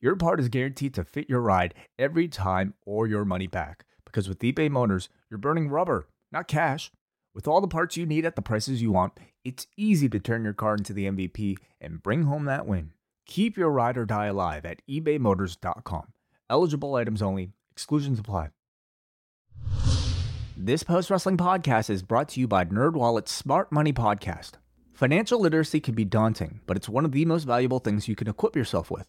your part is guaranteed to fit your ride every time or your money back. Because with eBay Motors, you're burning rubber, not cash. With all the parts you need at the prices you want, it's easy to turn your car into the MVP and bring home that win. Keep your ride or die alive at ebaymotors.com. Eligible items only, exclusions apply. This post wrestling podcast is brought to you by NerdWallet's Smart Money Podcast. Financial literacy can be daunting, but it's one of the most valuable things you can equip yourself with.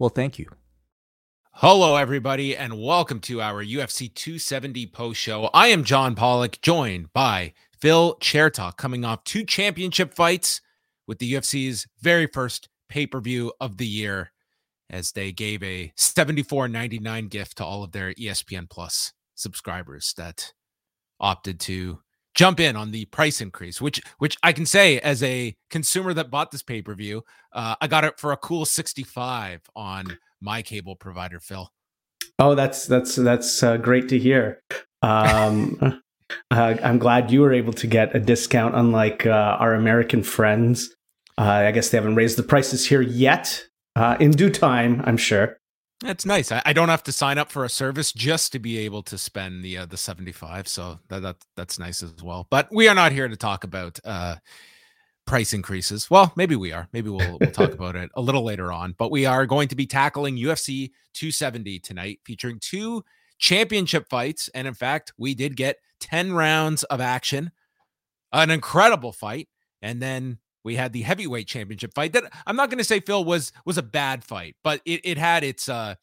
will thank you. Hello, everybody, and welcome to our UFC 270 post show. I am John Pollock, joined by Phil Chertok, coming off two championship fights with the UFC's very first pay per view of the year, as they gave a 74.99 gift to all of their ESPN Plus subscribers that opted to jump in on the price increase, which which I can say as a consumer that bought this pay per view, uh, I got it for a cool 65 on my cable provider, Phil. Oh, that's that's that's uh, great to hear. Um, uh, I'm glad you were able to get a discount, unlike uh, our American friends. Uh, I guess they haven't raised the prices here yet. Uh, in due time, I'm sure. That's nice. I, I, don't have to sign up for a service just to be able to spend the uh, the 75. So that, that that's nice as well. But we are not here to talk about uh, price increases. Well, maybe we are. Maybe we'll we'll talk about it a little later on. But we are going to be tackling UFC 270 tonight, featuring two championship fights. And in fact, we did get 10 rounds of action, an incredible fight, and then we had the heavyweight championship fight that I'm not going to say Phil was was a bad fight, but it it had its uh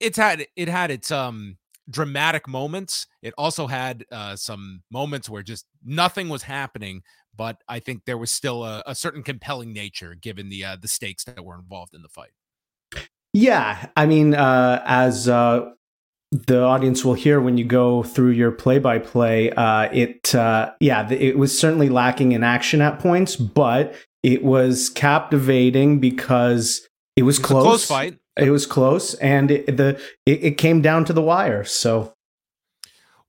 it's had it had its um dramatic moments. It also had uh, some moments where just nothing was happening, but I think there was still a, a certain compelling nature given the uh, the stakes that were involved in the fight. Yeah, I mean, uh, as uh, the audience will hear when you go through your play-by-play, uh, it uh, yeah, it was certainly lacking in action at points, but it was captivating because it was, it was close. close fight. It was close, and it, the it, it came down to the wire. So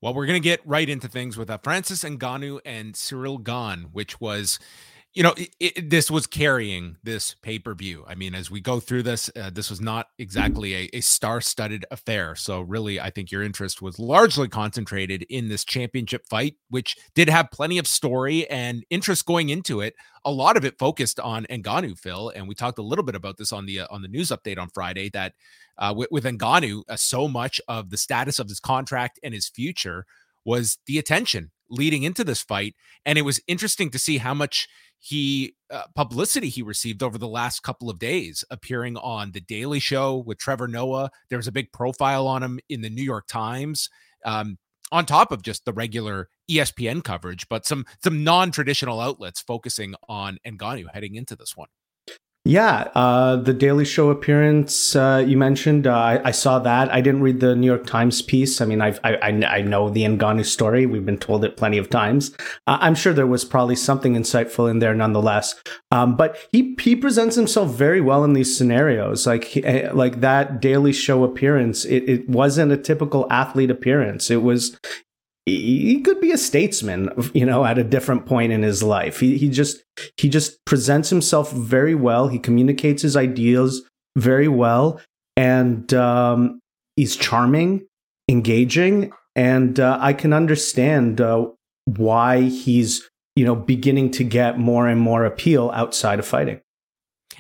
well, we're going to get right into things with uh, Francis Ngannou and Ciryl Gane, which was, you know, it, it, this was carrying this pay per view. I mean, as we go through this, uh, this was not exactly a, a star studded affair. So, really, I think your interest was largely concentrated in this championship fight, which did have plenty of story and interest going into it. A lot of it focused on Ngannou, Phil, and we talked a little bit about this on the uh, on the news update on Friday that uh, with, with Ngannou, uh, so much of the status of his contract and his future was the attention leading into this fight. And it was interesting to see how much he uh, publicity he received over the last couple of days appearing on the daily show with trevor noah there was a big profile on him in the new york times um, on top of just the regular espn coverage but some some non-traditional outlets focusing on Ngannou heading into this one yeah, uh, the Daily Show appearance uh, you mentioned, uh, I, I, saw that. I didn't read the New York Times piece. I mean, I've, I, I know the Ngannou story. We've been told it plenty of times. I'm sure there was probably something insightful in there, nonetheless. Um, but he he presents himself very well in these scenarios. Like eh, like that Daily Show appearance, it, it wasn't a typical athlete appearance. It was he could be a statesman, you know, at a different point in his life. He he just he just presents himself very well. He communicates his ideas very well, and um, he's charming, engaging, and uh, I can understand uh, why he's you know beginning to get more and more appeal outside of fighting.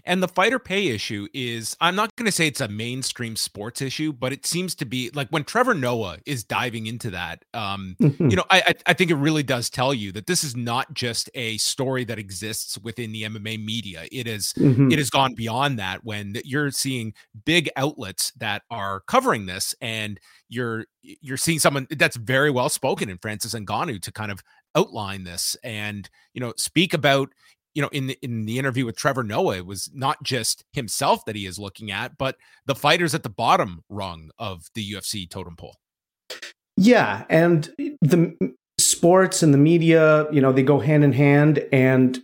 And the fighter pay issue is, I'm not going to say it's a mainstream sports issue, but it seems to be like when Trevor Noah is diving into that, um, mm-hmm. you know, I, I think it really does tell you that this is not just a story that exists within the MMA media. It is, mm-hmm. it has gone beyond that when you're seeing big outlets that are covering this and you're, you're seeing someone that's very well spoken in Francis Ngannou to kind of outline this and, you know, speak about, you know, in the, in the interview with Trevor Noah, it was not just himself that he is looking at, but the fighters at the bottom rung of the UFC totem pole. Yeah, and the sports and the media, you know, they go hand in hand, and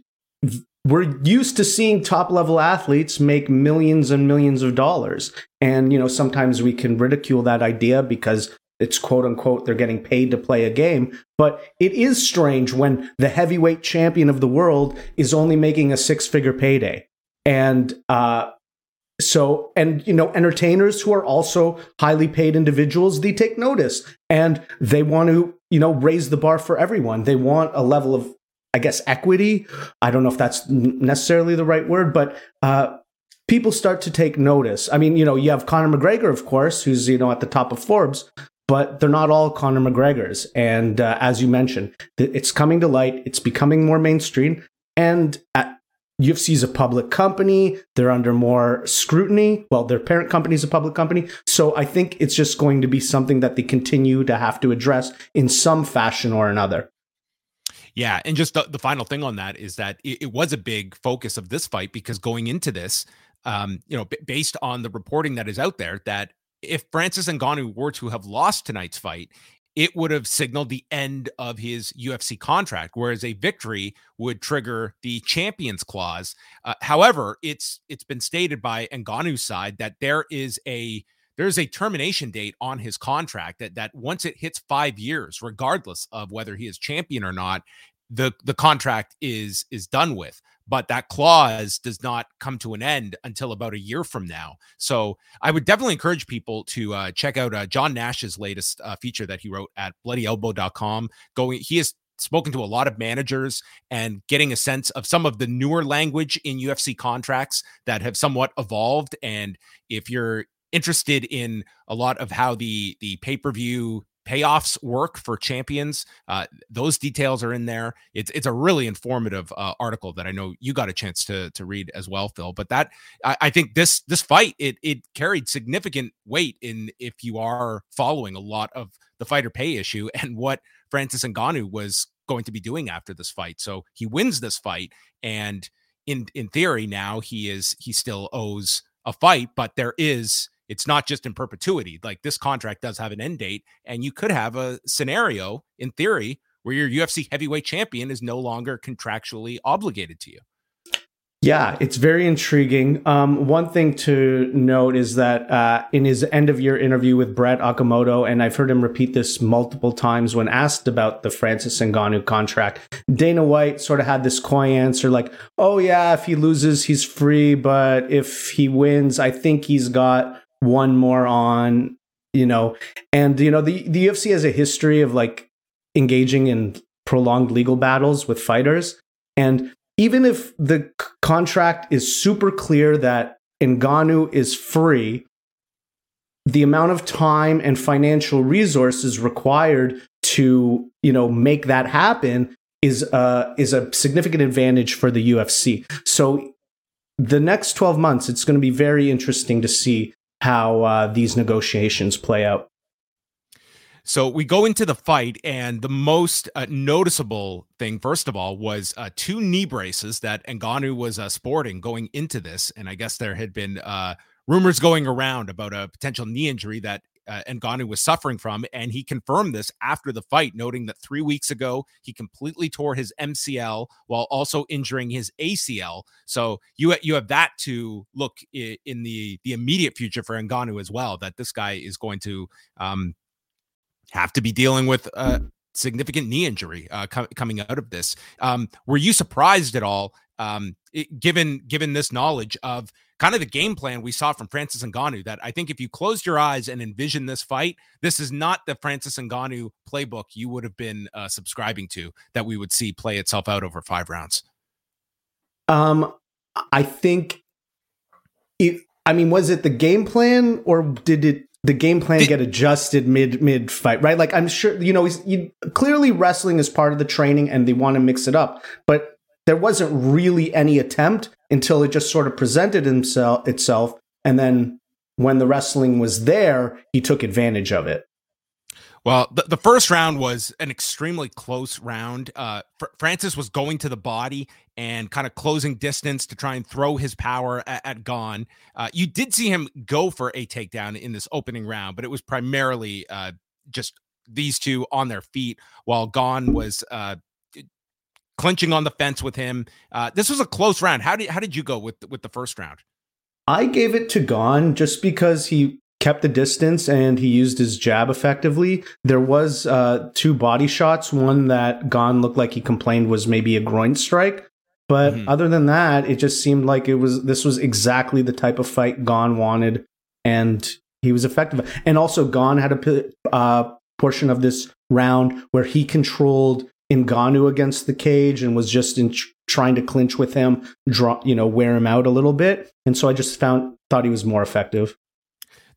we're used to seeing top level athletes make millions and millions of dollars. And, you know, sometimes we can ridicule that idea because it's quote unquote they're getting paid to play a game. But it is strange when the heavyweight champion of the world is only making a six figure payday. And uh so and you know entertainers who are also highly paid individuals they take notice. And they want to you know raise the bar for everyone. They want a level of i guess equity. I don't know if that's necessarily the right word but uh people start to take notice. I mean, you know, you have Conor McGregor, of course, who's, you know, at the top of Forbes, but they're not all Conor McGregor's. And uh, as you mentioned, it's coming to light. It's becoming more mainstream. And at, UFC is a public company. They're under more scrutiny. Well, their parent company is a public company. So I think it's just going to be something that they continue to have to address in some fashion or another. Yeah. And just the, the final thing on that is that it, it, was a big focus of this fight because going into this, um, you know, b- based on the reporting that is out there, that if Francis Ngannou were to have lost tonight's fight, it would have signaled the end of his UFC contract, whereas a victory would trigger the champions clause. Uh, however, it's it's been stated by Ngannou's side that there is a there's a termination date on his contract that that once it hits five years, regardless of whether he is champion or not, the the contract is is done with but that clause does not come to an end until about a year from now. So I would definitely encourage people to uh, check out uh, John Nash's latest uh, feature that he wrote at bloodyelbow.com. Going, he has spoken to a lot of managers and getting a sense of some of the newer language in UFC contracts that have somewhat evolved. And if you're interested in a lot of how the the pay-per-view payoffs work for champions. Uh, those details are in there. It's it's a really informative uh, article that I know you got a chance to to read as well, Phil. But that I, I, think this this fight it it carried significant weight in if you are following a lot of the fighter pay issue and what Francis Ngannou was going to be doing after this fight. So he wins this fight, and in in theory now he is he still owes a fight, but there is it's not just in perpetuity. Like this contract does have an end date, and you could have a scenario in theory where your UFC heavyweight champion is no longer contractually obligated to you. Yeah, it's very intriguing. Um, one thing to note is that uh, in his end of year interview with Brett Okamoto, and I've heard him repeat this multiple times when asked about the Francis Ngannou contract, Dana White sort of had this coy answer like, oh, yeah, if he loses, he's free. But if he wins, I think he's got one more on, you know, and you know the the UFC has a history of like engaging in prolonged legal battles with fighters, and even if the c- contract is super clear that Ngannou is free, the amount of time and financial resources required to you know make that happen is uh is a significant advantage for the UFC. So the next 12 months it's going to be very interesting to see how uh, these negotiations play out. So we go into the fight, and the most uh, noticeable thing, first of all, was uh, two knee braces that Ngannou was uh, sporting going into this. And I guess there had been uh, rumors going around about a potential knee injury that uh, Ngannou was suffering from, and he confirmed this after the fight, noting that three weeks ago he completely tore his MCL while also injuring his ACL. So you you have that to look in the the immediate future for Ngannou as well. That this guy is going to um, have to be dealing with a significant knee injury uh, co- coming out of this. Um, were you surprised at all, um, it, given given this knowledge of kind of the game plan we saw from Francis Ngannou that I think if you closed your eyes and envision this fight, this is not the Francis Ngannou playbook you would have been uh, subscribing to that we would see play itself out over five rounds. Um, I think it, I mean, was it the game plan or did it the game plan get adjusted mid mid fight? Right? Like I'm sure you know, you, clearly wrestling is part of the training and they want to mix it up, but there wasn't really any attempt until it just sort of presented himself itself, and then when the wrestling was there, he took advantage of it. Well, the, the first round was an extremely close round. Uh, Fr- Francis was going to the body and kind of closing distance to try and throw his power at, at Gane. Uh, you did see him go for a takedown in this opening round, but it was primarily uh, just these two on their feet while Gane was uh, clinching on the fence with him. Uh, this was a close round. How did how did you go with with the first round? I gave it to Gane just because he kept the distance and he used his jab effectively. There was uh, two body shots. One that Gane looked like he complained was maybe a groin strike, but mm-hmm. other than that, it just seemed like it was this was exactly the type of fight Gane wanted, and he was effective. And also, Gane had a uh, portion of this round where he controlled Ngannou against the cage and was just in trying to clinch with him, draw, you know, wear him out a little bit. And so I just found thought he was more effective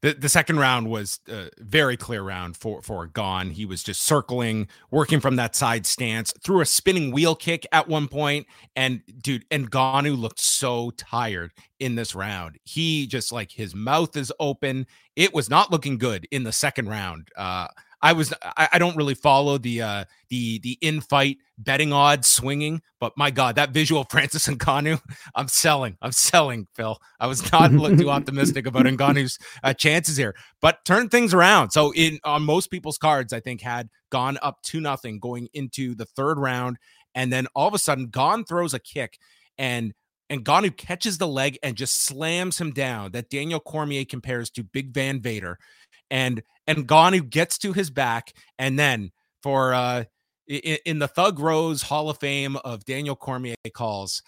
the, the second round was a very clear round for for Gane. He was just circling, working from that side stance, threw a spinning wheel kick at one point, and dude, and Ngannou looked so tired in this round. He just like his mouth is open. It was not looking good in the second round. Uh, I was I, I don't really follow the uh the the in fight betting odds swinging, but my God, that visual Francis and Ngannou, I'm selling. I'm selling, Phil. I was not too optimistic about Ngannou's uh, chances here, but turned things around. So in on most people's cards, I think had Gane up to nothing going into the third round, and then all of a sudden, Gane throws a kick and and Ngannou catches the leg and just slams him down. That Daniel Cormier compares to Big Van Vader and and Ngannou gets to his back, and then for uh in, in the Thug Rose Hall of Fame of Daniel Cormier calls,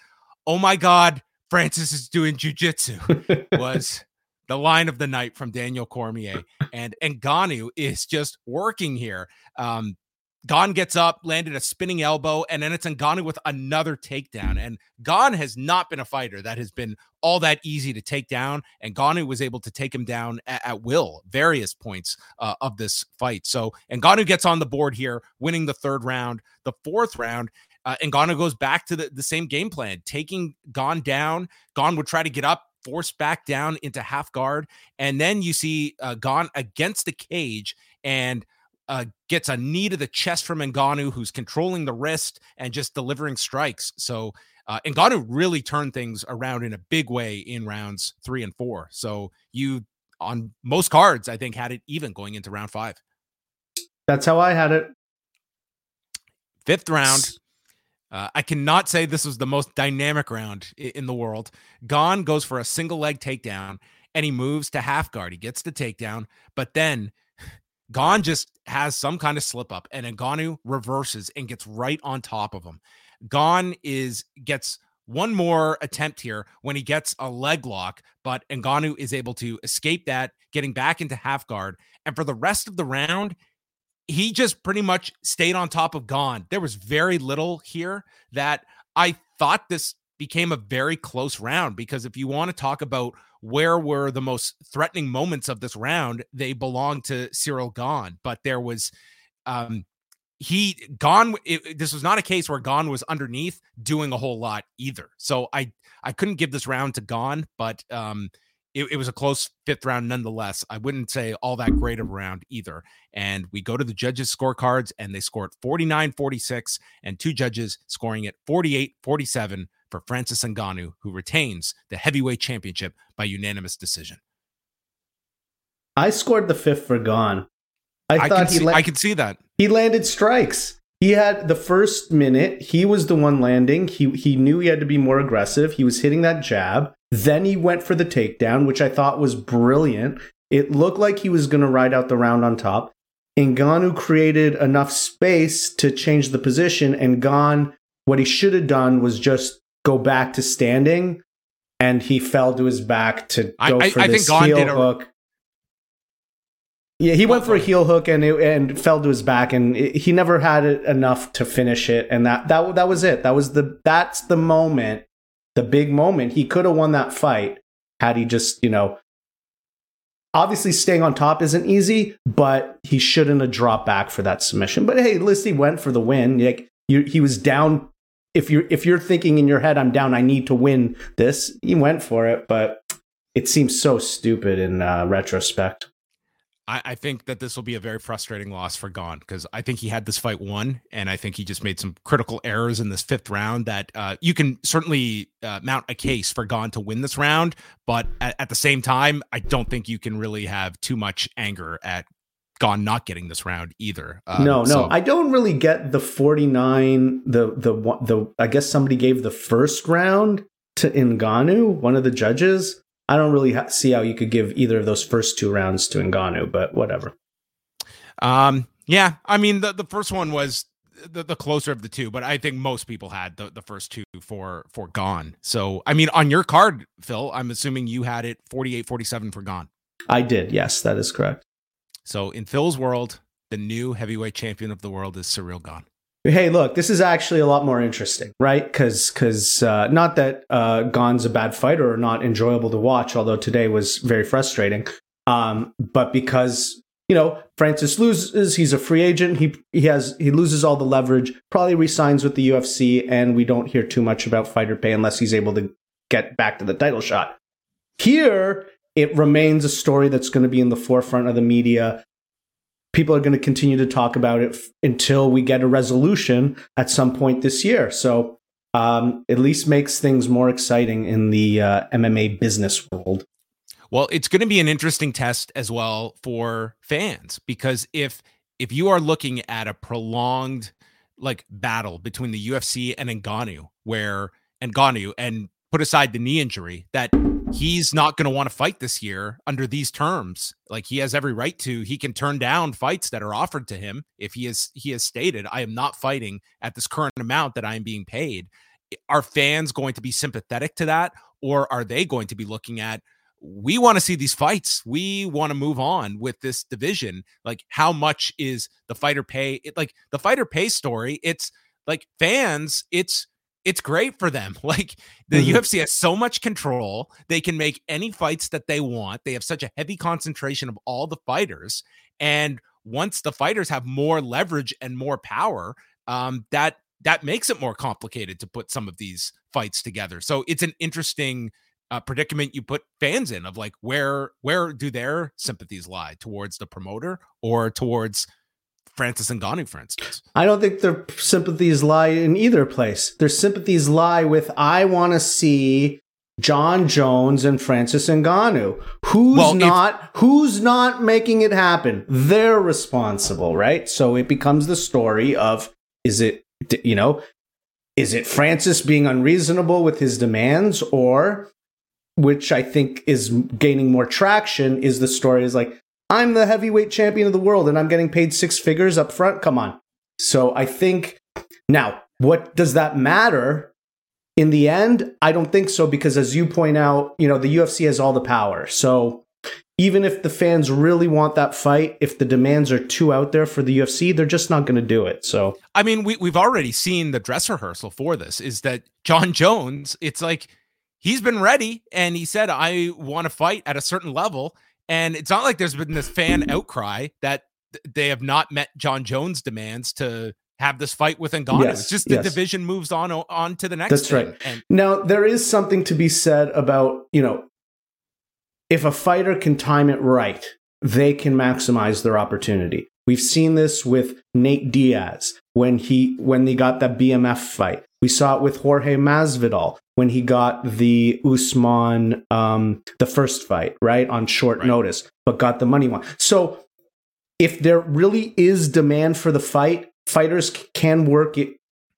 oh my God, Francis is doing jujitsu was the line of the night from Daniel Cormier, and and Ngannou is just working here. Um, Gane gets up, landed a spinning elbow, and then it's Ngannou with another takedown. And Gane has not been a fighter that has been all that easy to take down. And Ngannou was able to take him down at, at will, various points uh, of this fight. So, Ngannou gets on the board here, winning the third round. The fourth round, uh, Ngannou goes back to the, the same game plan, taking Gane down. Gane would try to get up, force back down into half guard. And then you see uh, Gane against the cage and uh, gets a knee to the chest from Ngannou, who's controlling the wrist and just delivering strikes. So uh, Ngannou really turned things around in a big way in rounds three and four. So you, on most cards, I think had it even going into round five. That's how I had it. Fifth round. Uh, I cannot say this was the most dynamic round in the world. Gane goes for a single leg takedown and he moves to half guard. He gets the takedown, but then Gane just has some kind of slip up, and Ngannou reverses and gets right on top of him. Gane is gets one more attempt here when he gets a leg lock, but Ngannou is able to escape that, getting back into half guard. And for the rest of the round, he just pretty much stayed on top of Gane. There was very little here that I thought this became a very close round because if you want to talk about where were the most threatening moments of this round, they belong to Ciryl Gane. But there was, um, he Gane. It, this was not a case where Gane was underneath doing a whole lot either. So I I couldn't give this round to Gane, but um, it, it, was a close fifth round nonetheless. I wouldn't say all that great of a round either. And we go to the judges' scorecards, and they scored 49 46, and two judges scoring it 48 47 for Francis Ngannou, who retains the heavyweight championship by unanimous decision. I scored the fifth for Gane. I, I thought he see, la- I could see that. He landed strikes. He had the first minute, he was the one landing. He he knew he had to be more aggressive. He was hitting that jab. Then he went for the takedown, which I thought was brilliant. It looked like he was going to ride out the round on top. Ngannou created enough space to change the position, and Gane, what he should have done was just go back to standing, and he fell to his back to go I, for I, this I heel hook. Yeah, he went for a heel hook and it, and fell to his back, and it, he never had it enough to finish it. And that that that was it. That was the that's the moment, the big moment. He could have won that fight, had he just, you know, obviously staying on top isn't easy, but he shouldn't have dropped back for that submission. But hey, at least he went for the win. Like you, he was down. If you're if you're thinking in your head, I'm down, I need to win this, he went for it. But it seems so stupid in uh, retrospect. I, I, think that this will be a very frustrating loss for Gane because I think he had this fight won, and I think he just made some critical errors in this fifth round that uh, you can certainly uh, mount a case for Gane to win this round, but at, at, the same time, I don't think you can really have too much anger at Gane not getting this round either. Um, no, no, so. I don't really get the forty nine. The the the I guess somebody gave the first round to Ngannou, one of the judges. I don't really ha- see how you could give either of those first two rounds to Ngannou, but whatever. Um, yeah, I mean the the first one was the, the closer of the two, but I think most people had the, the first two for for Gane. So I mean on your card, Phil, I'm assuming you had it 48-47 for Gane. I did, yes, that is correct. So in Phil's world, the new heavyweight champion of the world is Ciryl Gane hey look this is actually a lot more interesting right? Because because uh, not that uh, Gane's a bad fighter or not enjoyable to watch although today was very frustrating. Um, but because you know francis loses he's a free agent he he has he loses all the leverage probably resigns with the ufc and we don't hear too much about fighter pay unless he's able to get back to the title shot. Here it remains a story that's going to be in the forefront of the media people are going to continue to talk about it f- until we get a resolution at some point this year. So um, at least makes things more exciting in the uh, MMA business world. Well, it's going to be an interesting test as well for fans because if if you are looking at a prolonged like battle between the UFC and Ngannou, where Ngannou and put aside the knee injury that he's not going to want to fight this year under these terms. Like he has every right to. He can turn down fights that are offered to him if he is he has stated, "I am not fighting at this current amount that I am being paid." Are fans going to be sympathetic to that, or are they going to be looking at? We want to see these fights. We want to move on with this division. Like, how much is the fighter pay? It, like the fighter pay story. It's like fans. It's it's great for them. Like the mm-hmm. UFC has so much control. They can make any fights that they want. They have such a heavy concentration of all the fighters. And once the fighters have more leverage and more power, um, that that makes it more complicated to put some of these fights together. So it's an interesting uh, predicament you put fans in of like where where do their sympathies lie towards the promoter or towards Francis and Ngannou, for instance. I don't think their sympathies lie in either place. Their sympathies lie with I want to see Jon Jones and Francis Ngannou. Who's well, not if- who's not making it happen? They're responsible, right? So it becomes the story of is it you know, is it Francis being unreasonable with his demands or which I think is gaining more traction is the story is like I'm the heavyweight champion of the world and I'm getting paid six figures up front. Come on. So I think now, what does that matter? In the end, I don't think so because as you point out, you know, the UFC has all the power. So even if the fans really want that fight, if the demands are too out there for the UFC, they're just not going to do it. So, I mean, we, we've already seen the dress rehearsal for this is that Jon Jones, it's like he's been ready and he said, I want to fight at a certain level. And it's not like there's been this fan outcry that they have not met Jon Jones' demands to have this fight with Ngannou. Yes, it's just the yes. division moves on on to the next. That's thing. right. And- now there is something to be said about you know if a fighter can time it right, they can maximize their opportunity. We've seen this with Nate Diaz when he when they got that BMF fight. We saw it with Jorge Masvidal when he got the Usman um, the first fight right on short right. notice, but got the money one. So if there really is demand for the fight, fighters can work it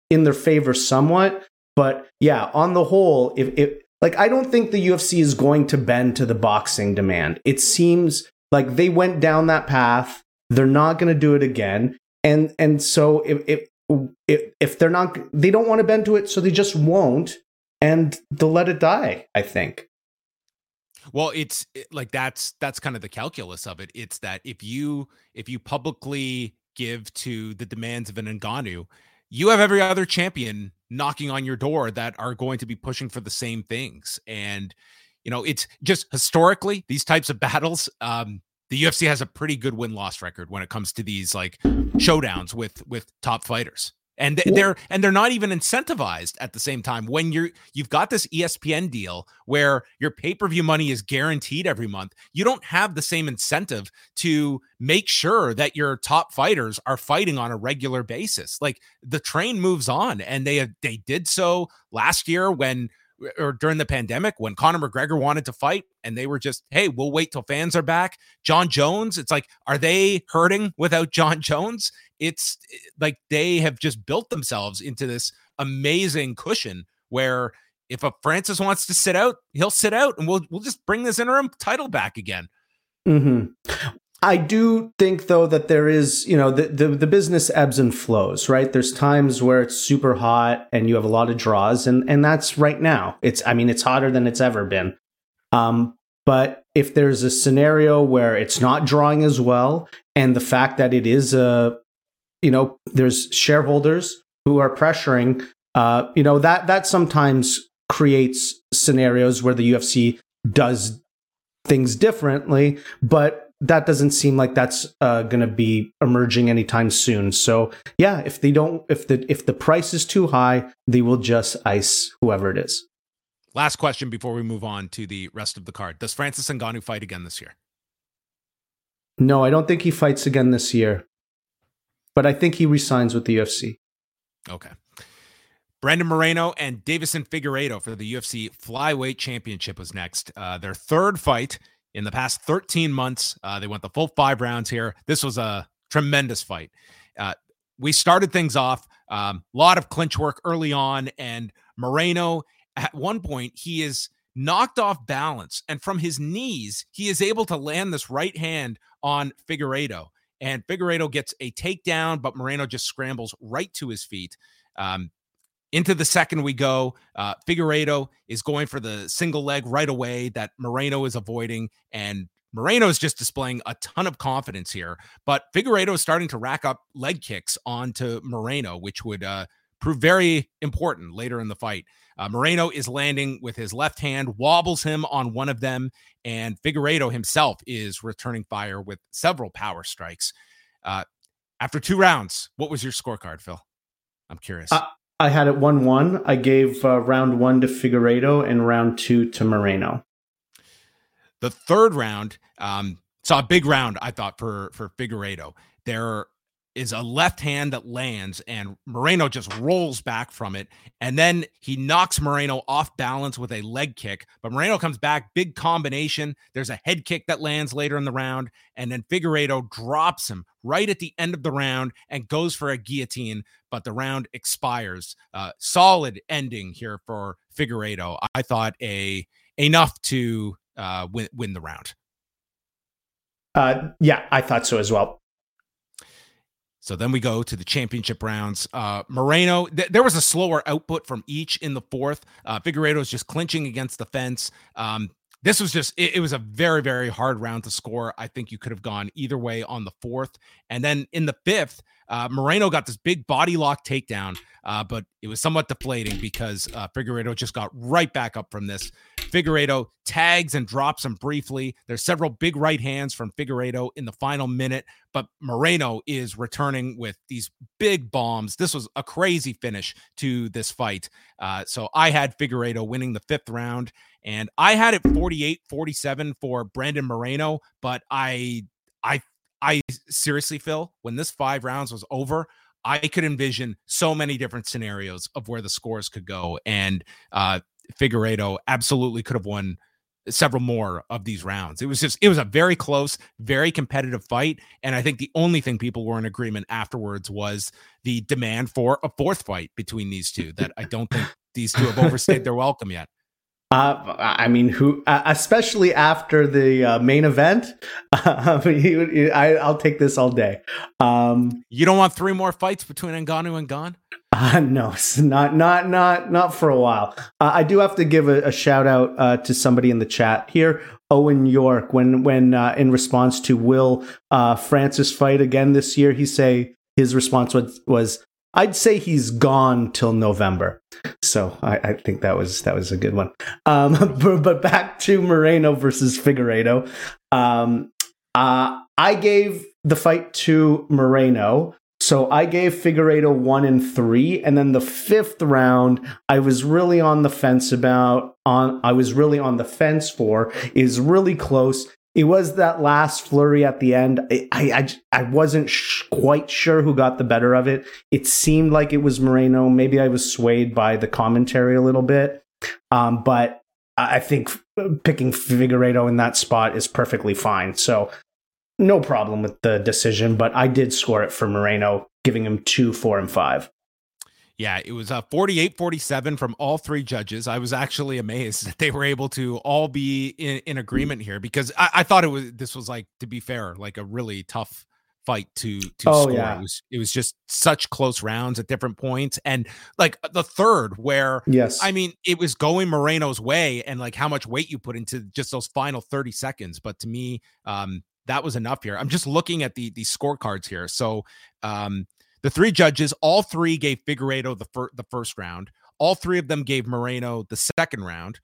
in their favor somewhat. But yeah, on the whole, if, if like I don't think the UFC is going to bend to the boxing demand. It seems like they went down that path they're not going to do it again. And and so if, if if if they're not they don't want to bend to it, so they just won't, and they'll let it die. I think. Well, it's like that's that's kind of the calculus of it. It's that if you if you publicly give to the demands of an Ngannou, you have every other champion knocking on your door that are going to be pushing for the same things. And you know, it's just historically these types of battles. Um, the UFC has a pretty good win loss record when it comes to these like showdowns with with top fighters. And they're and they're not even incentivized at the same time. When you're you've got this espn deal where your pay-per-view money is guaranteed every month you don't have the same incentive to make sure that your top fighters are fighting on a regular basis. Like the train moves on and they they did so last year when or during the pandemic when Conor McGregor wanted to fight and they were just, hey, we'll wait till fans are back. Jon Jones, it's like, are they hurting without Jon Jones? it's eh, like they have just built themselves into this amazing cushion where if a Francis wants to sit out, he'll sit out, and we'll we'll just bring this interim title back again. Mm-hmm. I do think though that there is, you know, the, the, the business ebbs and flows, right? There's times where it's super hot and you have a lot of draws, and and that's right now. It's I mean, it's hotter than it's ever been. Um, but if there's a scenario where it's not drawing as well, and the fact that it is a you know, there's shareholders who are pressuring. Uh, you know that that sometimes creates scenarios where the UFC does things differently, but that doesn't seem like that's uh, going to be emerging anytime soon. So yeah, if they don't, if the if the price is too high, they will just ice whoever it is. Last question before we move on to the rest of the card: Does Francis Ngannou fight again this year? No, I don't think he fights again this year but I think he resigns with the UFC. Okay. Brandon Moreno and Deiveson Figueiredo for the UFC Flyweight Championship was next. Uh, their third fight in the past 13 months. Uh, they went the full five rounds here. This was a tremendous fight. Uh, we started things off a um, lot of clinch work early on, and Moreno at one point he is knocked off balance, and from his knees he is able to land this right hand on Figueiredo and Figueiredo gets a takedown, but Moreno just scrambles right to his feet. Um, into the second we go. Uh, Figueiredo is going for the single leg right away that Moreno is avoiding, and Moreno is just displaying a ton of confidence here. But Figueiredo is starting to rack up leg kicks onto Moreno, which would uh, prove very important later in the fight. Uh, Moreno is landing with his left hand, wobbles him on one of them, and Figueiredo himself is returning fire with several power strikes. Uh, after two rounds, what was your scorecard, Phil? I'm curious. Uh, I had it 1 1. I gave uh, round one to Figueiredo and round two to Moreno. The third round um, saw a big round, I thought, for, for Figueiredo. There is a left hand that lands and Moreno just rolls back from it. And then he knocks Moreno off balance with a leg kick. But Moreno comes back, big combination. There's a head kick that lands later in the round. And then Figueiredo drops him right at the end of the round and goes for a guillotine. But the round expires. Uh, solid ending here for Figueiredo. I thought a enough to uh, win, win the round. Uh, yeah, I thought so as well. So then we go to the championship rounds. Uh, Moreno, th- there was a slower output from each in the fourth. Uh, was just clinching against the fence. Um, this was just, it, it, was a very, very hard round to score. I think you could have gone either way on the fourth. And then in the fifth, uh, Moreno got this big body lock takedown, uh, but it was somewhat deflating because uh, Figueiredo just got right back up from this. Figueiredo tags and drops him briefly. There's several big right hands from Figueiredo in the final minute, but Moreno is returning with these big bombs. This was a crazy finish to this fight. Uh, so I had Figueiredo winning the fifth round, and I had it 48 47 for Brandon Moreno, but I, I, I seriously, Phil, when this five rounds was over, I could envision so many different scenarios of where the scores could go. And uh, Figueiredo absolutely could have won several more of these rounds. It was just it was a very close, very competitive fight and I think the only thing people were in agreement afterwards was the demand for a fourth fight between these two that I don't think these two have overstayed their welcome yet. Uh, I mean, who, uh, especially after the uh, main event, uh, I, will take this all day. Um, you don't want three more fights between Ngannou and Gane? Uh, no, not not not not for a while. Uh, I do have to give a, a shout out uh, to somebody in the chat here, Owen York. When when uh, in response to will uh, Francis fight again this year, he say his response was was I'd say he's gone till November. So I, I think that was that was a good one. Um, but, but, back to Moreno versus Figueiredo. Um, uh, I gave the fight to Moreno. So I gave Figueiredo one and three, and then the fifth round, I was really on the fence about. On I was really on the fence for is really close it was that last flurry at the end. I I, I wasn't sh- quite sure who got the better of it. It seemed like it was Moreno. Maybe I was swayed by the commentary a little bit, um, but I think picking Figueiredo in that spot is perfectly fine. So no problem with the decision. But I did score it for Moreno, giving him two, four, and five. Yeah, it was a uh, 48 47 from all three judges. I was actually amazed that they were able to all be in, in agreement here because I, I, thought it was this was like, to be fair, like a really tough fight to to oh, score. Yeah. It was it was just such close rounds at different points. And like the third, where yes, I mean it was going Moreno's way and like how much weight you put into just those final 30 seconds. But to me, um, that was enough here. I'm just looking at the the scorecards here. So um the three judges, all three gave Figueiredo the, fir- the first round. All three of them gave Moreno the second round.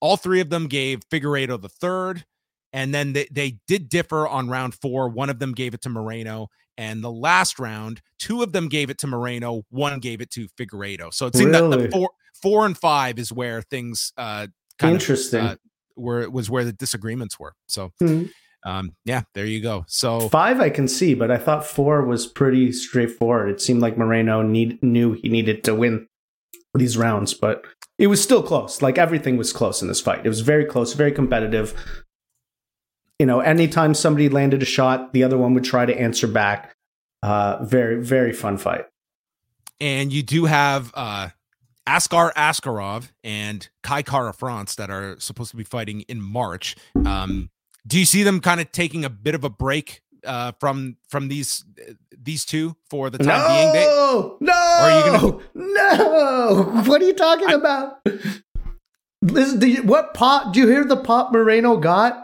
All three of them gave Figueiredo the third. And then they, they did differ on round four. One of them gave it to Moreno. And the last round, two of them gave it to Moreno. One gave it to Figueiredo. So it seemed really? that the four, four and five is where things uh, kind Interesting. of uh, where was where the disagreements were. So mm-hmm um, yeah, there you go. So five I can see, but I thought four was pretty straightforward. It seemed like Moreno need, knew he needed to win these rounds, but it was still close. Like everything was close in this fight. It was very close, very competitive. You know, anytime somebody landed a shot, the other one would try to answer back. Uh, very, very fun fight. And you do have uh, Askar Askarov and Kai Kara-France that are supposed to be fighting in March. Um, do you see them kind of taking a bit of a break uh, from from these these two for the time no, being? They, no, are you gonna... no. What are you talking I, about? Listen, you, what pop? Do you hear the pop Moreno got?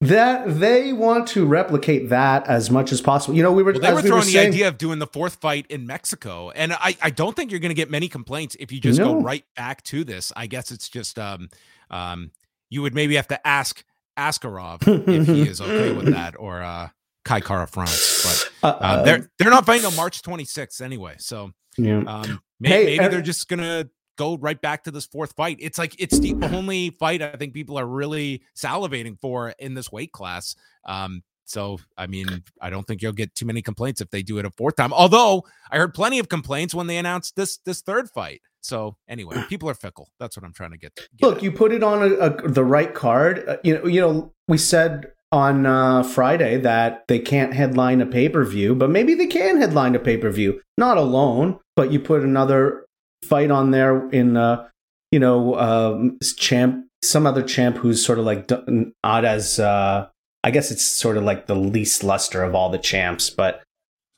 That they want to replicate that as much as possible. You know, we were well, they were throwing we were the idea of doing the fourth fight in Mexico, and I I don't think you're going to get many complaints if you just no. go right back to this. I guess it's just um um you would maybe have to ask Askarov if he is okay with that, or uh, Kai Kara-France. But uh, uh, they're they're not fighting on March 26th anyway, so yeah. um, maybe, hey, maybe they're just gonna go right back to this fourth fight. It's like it's the only fight I think people are really salivating for in this weight class. Um, so, I mean, I don't think you'll get too many complaints if they do it a fourth time. Although I heard plenty of complaints when they announced this this third fight. So, anyway, people are fickle. That's what I'm trying to get. get Look, at. you put it on a, a, the right card. Uh, you know, you know, we said on uh, Friday that they can't headline a pay per view, but maybe they can headline a pay per view, not alone. But you put another fight on there in, uh, you know, um, champ, some other champ who's sort of like not as uh, I guess it's sort of like the least luster of all the champs. But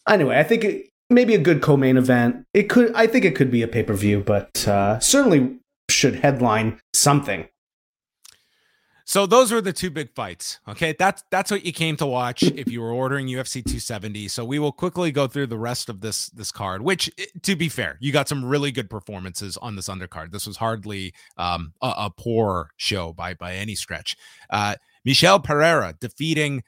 anyway, I think it, maybe a good co-main event. It could. I think it could be a pay per view, but uh, certainly should headline something. So those were the two big fights. Okay, that's that's what you came to watch if you were ordering UFC 270. So we will quickly go through the rest of this this card. Which, eh, to be fair, you got some really good performances on this undercard. This was hardly um, a, a, poor show by by any stretch. Uh, Michel Pereira defeating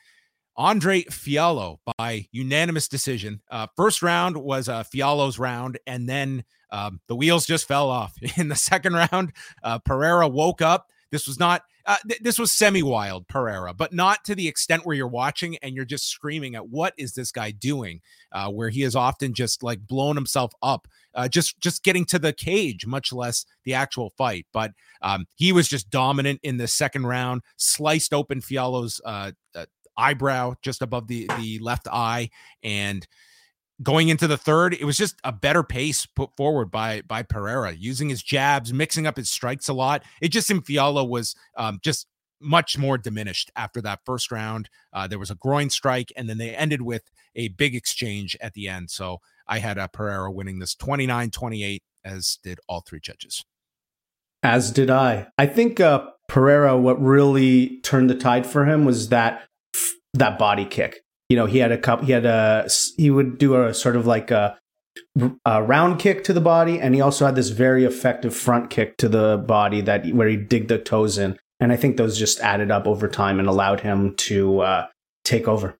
Andre Fialho by unanimous decision. Uh, first round was uh, Fialho's round, and then um, the wheels just fell off. In the second round, uh, Pereira woke up. This was not. Uh, th- this was semi-wild Pereira, but not to the extent where you're watching and you're just screaming at what is this guy doing? Uh, where he has often just like blown himself up, uh, just just getting to the cage, much less the actual fight. But um, he was just dominant in the second round, sliced open Fialho's uh, uh, eyebrow just above the the left eye, and going into the third, it was just a better pace put forward by by Pereira, using his jabs, mixing up his strikes a lot. It just seemed Fialho was um, just much more diminished after that first round. Uh, there was a groin strike, and then they ended with a big exchange at the end. So I had a uh, Pereira winning this 29 28, as did all three judges. As did I. I think uh, Pereira, what really turned the tide for him was that that body kick you know, he had a cup, he had a, he would do a sort of like a uh, round kick to the body, and he also had this very effective front kick to the body that where he dig the toes in. And I think those just added up over time and allowed him to uh, take over.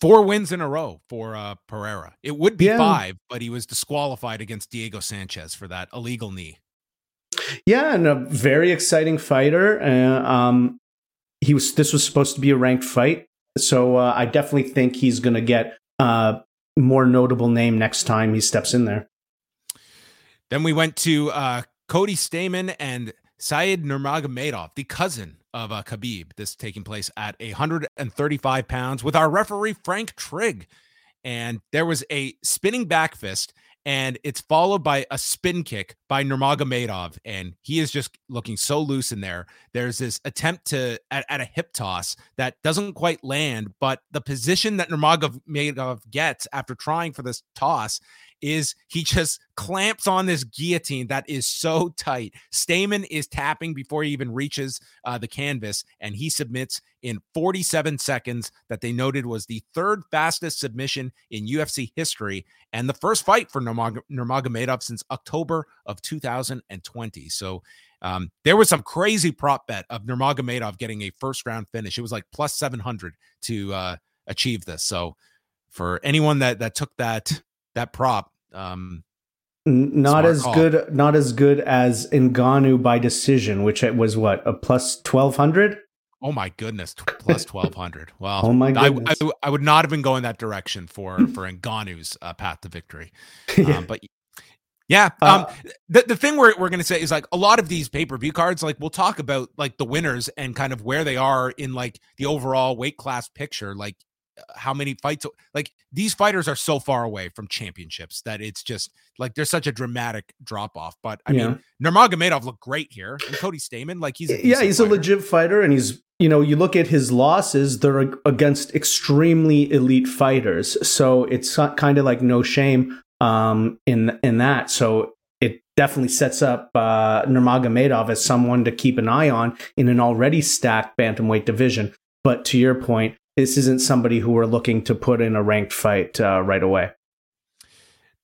Four wins in a row for uh, Pereira. It would be yeah. five, but he was disqualified against Diego Sanchez for that illegal knee. Yeah, and a very exciting fighter. Uh, um, he was. This was supposed to be a ranked fight, so uh, I definitely think he's going to get a more notable name next time he steps in there. Then we went to uh, Cody Stamann and Said Nurmagomedov, the cousin of uh, Khabib. This taking place at 135 pounds with our referee Frank Trigg, and there was a spinning back fist and it's followed by a spin kick by Nurmagomedov, and he is just looking so loose in there. There's this attempt to at, at, a hip toss that doesn't quite land, but the position that Nurmagomedov gets after trying for this toss is he just clamps on this guillotine that is so tight. Stamann is tapping before he even reaches uh, the canvas, and he submits in 47 seconds. That they noted was the third fastest submission in UFC history, and the first fight for Nurmag- Nurmagomedov since October of 2020. So. Um, there was some crazy prop bet of Nurmagomedov getting a first round finish. It was like plus 700 to uh, achieve this. So for anyone that that took that that prop. Um, not as call. good, not as good as Ngannou by decision, which it was what a plus twelve hundred. Oh my goodness, plus twelve hundred. Well, oh my goodness. I, I, I, would not have been going that direction for for Ngannou's uh, path to victory. yeah. Um, but yeah, um, uh, the the thing we're we're gonna say is like a lot of these pay per view cards, like we'll talk about like the winners and kind of where they are in like the overall weight class picture. Like how many fights like these fighters are so far away from championships that it's just like there's such a dramatic drop off. But I yeah. mean, Nurmagomedov looked great here, and Cody Stamann, like he's yeah, he's fighter. a legit fighter, and he's you know you look at his losses; they're against extremely elite fighters, so it's kind of like no shame um, in in that. So it definitely sets up uh, Nurmagomedov as someone to keep an eye on in an already stacked bantamweight division. But to your point, this isn't somebody who we're looking to put in a ranked fight uh, right away.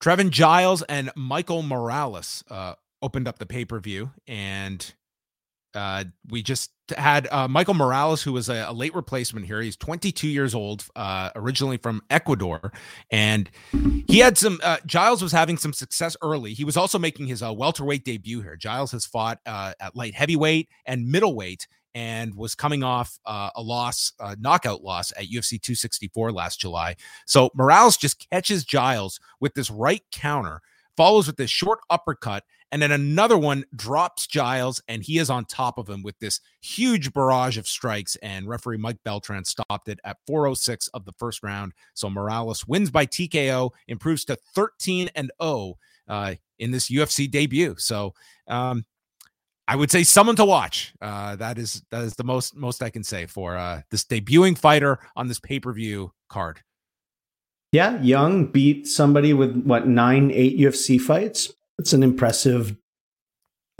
Trevin Giles and Michael Morales uh, opened up the pay per view, and uh, we just had uh, Michael Morales, who was a, a, late replacement here. He's 22 years old, uh, originally from Ecuador, and he had some. Uh, Giles was having some success early. He was also making his welterweight debut here. Giles has fought at light heavyweight and middleweight, and was coming off uh, a loss, a knockout loss at UFC 264 last July. So Morales just catches Giles with this right counter, follows with this short uppercut, and then another one drops Giles, and he is on top of him with this huge barrage of strikes. And referee Mike Beltran stopped it at 406 of the first round. So Morales wins by TKO, improves to 13 and 0 uh, in this UFC debut. So um, I would say someone to watch. Uh, that is that is the most most I can say for uh, this debuting fighter on this pay per view card. Yeah, Young beat somebody with what nine, eight UFC fights. It's an impressive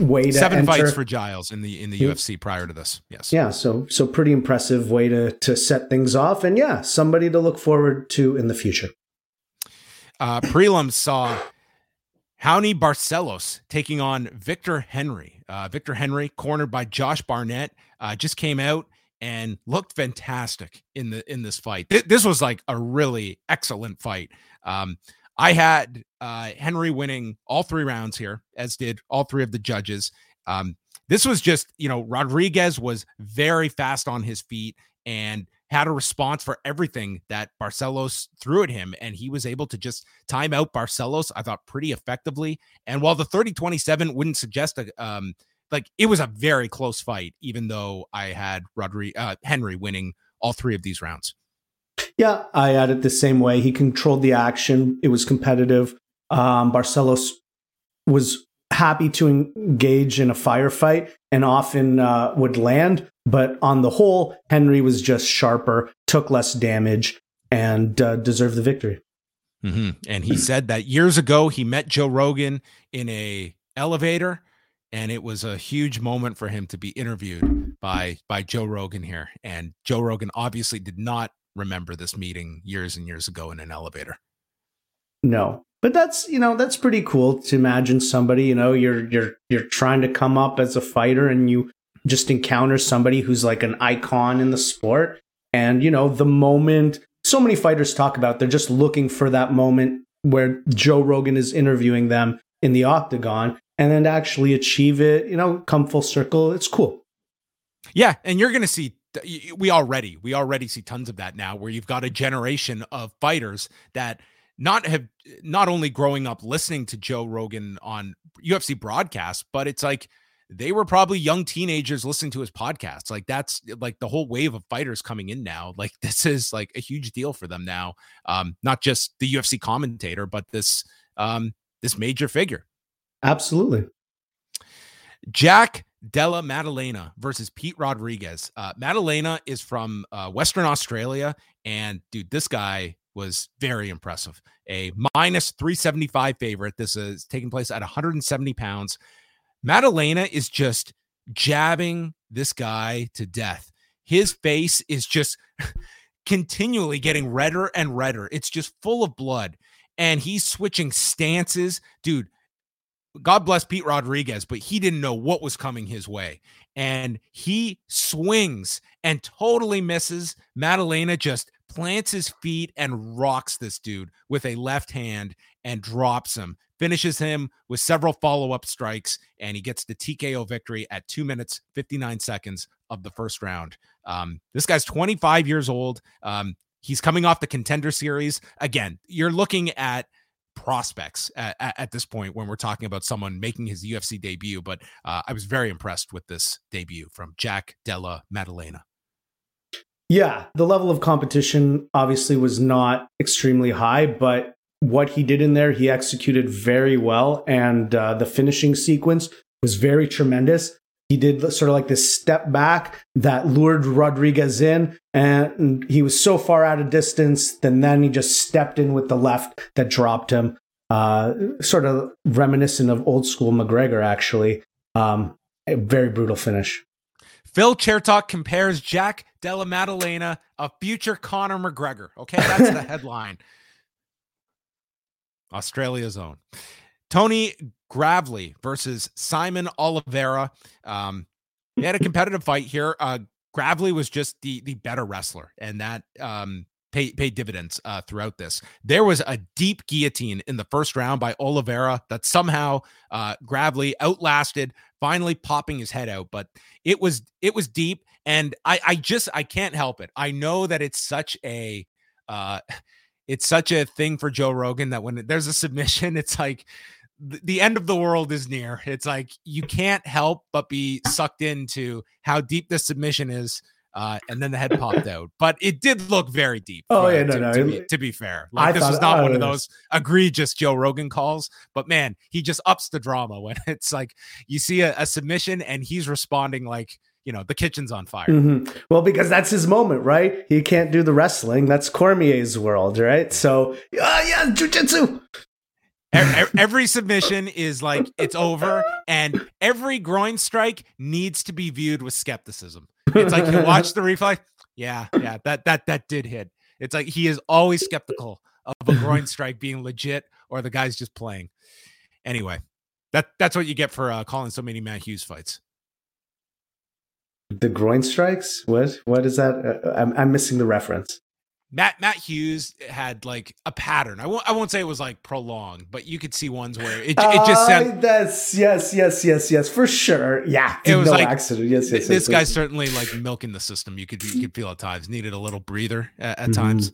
way to seven enter. fights for Giles in the in the yeah. UFC prior to this. Yes. Yeah, so so pretty impressive way to to set things off, and yeah, somebody to look forward to in the future. Uh, prelims saw Raoni Barcelos taking on Victor Henry. Uh, Victor Henry, cornered by Josh Barnett, uh, just came out and looked fantastic in the in this fight. Th- this was like a really excellent fight. Um, I had uh, Henry winning all three rounds here, as did all three of the judges. Um, this was just, you know, Rodriguez was very fast on his feet and had a response for everything that Barcelos threw at him. And he was able to just time out Barcelos, I thought, pretty effectively. And while the 30 27 wouldn't suggest a, um, like it was a very close fight, even though I had Rodri- uh, Henry winning all three of these rounds. Yeah, I had it the same way. He controlled the action. It was competitive. Um, Barcelos was happy to engage in a firefight and often uh, would land, but on the whole, Henry was just sharper, took less damage, and uh, deserved the victory. Mm-hmm. And he said that years ago he met Joe Rogan in a elevator, and it was a huge moment for him to be interviewed by by Joe Rogan here. And Joe Rogan obviously did not remember this meeting years and years ago in an elevator. No, but that's you know that's pretty cool to imagine somebody you know you're you're you're trying to come up as a fighter and you just encounter somebody who's like an icon in the sport and you know the moment so many fighters talk about they're just looking for that moment where Joe Rogan is interviewing them in the octagon and then actually achieve it, you know, come full circle, it's cool. Yeah, and you're going to see we already we already see tons of that now where you've got a generation of fighters that not have not only growing up listening to Joe Rogan on UFC broadcasts, but it's like they were probably young teenagers listening to his podcast. Like that's like the whole wave of fighters coming in now. Like this is like a huge deal for them now. Um, not just the UFC commentator, but this um this major figure. Absolutely. Jack Della Maddalena versus Pete Rodriguez. Uh, Maddalena is from uh, Western Australia, and dude, this guy was very impressive. A minus 375 favorite. This is taking place at 170 pounds. Maddalena is just jabbing this guy to death. His face is just continually getting redder and redder. It's just full of blood. And he's switching stances. Dude, God bless Pete Rodriguez, but he didn't know what was coming his way. And he swings and totally misses. Maddalena just plants his feet and rocks this dude with a left hand and drops him, finishes him with several follow up strikes, and he gets the TKO victory at two minutes, 59 seconds of the first round. Um, this guy's 25 years old. Um, he's coming off the contender series. Again, you're looking at prospects at, at, this point when we're talking about someone making his UFC debut. But uh, I was very impressed with this debut from Jack Della Maddalena. Yeah, the level of competition obviously was not extremely high, but what he did in there, he executed very well. And uh, the finishing sequence was very tremendous. He did sort of like this step back that lured Rodriguez in, and he was so far out of distance. Then then he just stepped in with the left that dropped him. Uh, sort of reminiscent of old school McGregor, actually. Um, a very brutal finish. Phil Chertok compares Jack Della Maddalena, a future Conor McGregor. Okay, that's the headline. Australia's own. Tony Gravely versus Saimon Oliveira. Um, they had a competitive fight here. Uh, Gravely was just the the better wrestler, and that um, paid paid dividends uh, throughout this. There was a deep guillotine in the first round by Oliveira that somehow uh, Gravely outlasted, finally popping his head out. But it was it was deep, and I I just I can't help it. I know that it's such a uh, it's such a thing for Joe Rogan that when there's a submission, it's like the end of the world is near. It's like you can't help but be sucked into how deep the submission is. Uh, and then the head popped out, but it did look very deep. Oh uh, yeah, no, to, no. To be, to be fair, like I this was not one of those egregious Joe Rogan calls. But man, he just ups the drama when it's like you see a, a submission and he's responding like you know the kitchen's on fire. Mm-hmm. Well, because that's his moment, right? He can't do the wrestling. That's Cormier's world, right? So, uh, yeah, jujitsu. every submission is like it's over, and every groin strike needs to be viewed with skepticism. It's like you watch the replay. Yeah, yeah, that that that did hit. It's like he is always skeptical of a groin strike being legit or the guy's just playing. Anyway, that that's what you get for uh, calling so many Matt Hughes fights. The groin strikes? What? What is that? Uh, I'm, I'm missing the reference. Matt Matt Hughes had like a pattern. I won't I won't say it was like prolonged, but you could see ones where it, it just said uh, that's yes yes yes yes for sure. Yeah, it was no like accident. Yes, yes. This yes, guy's yes. certainly like milking the system. You could you could feel at times needed a little breather at, at mm-hmm. times.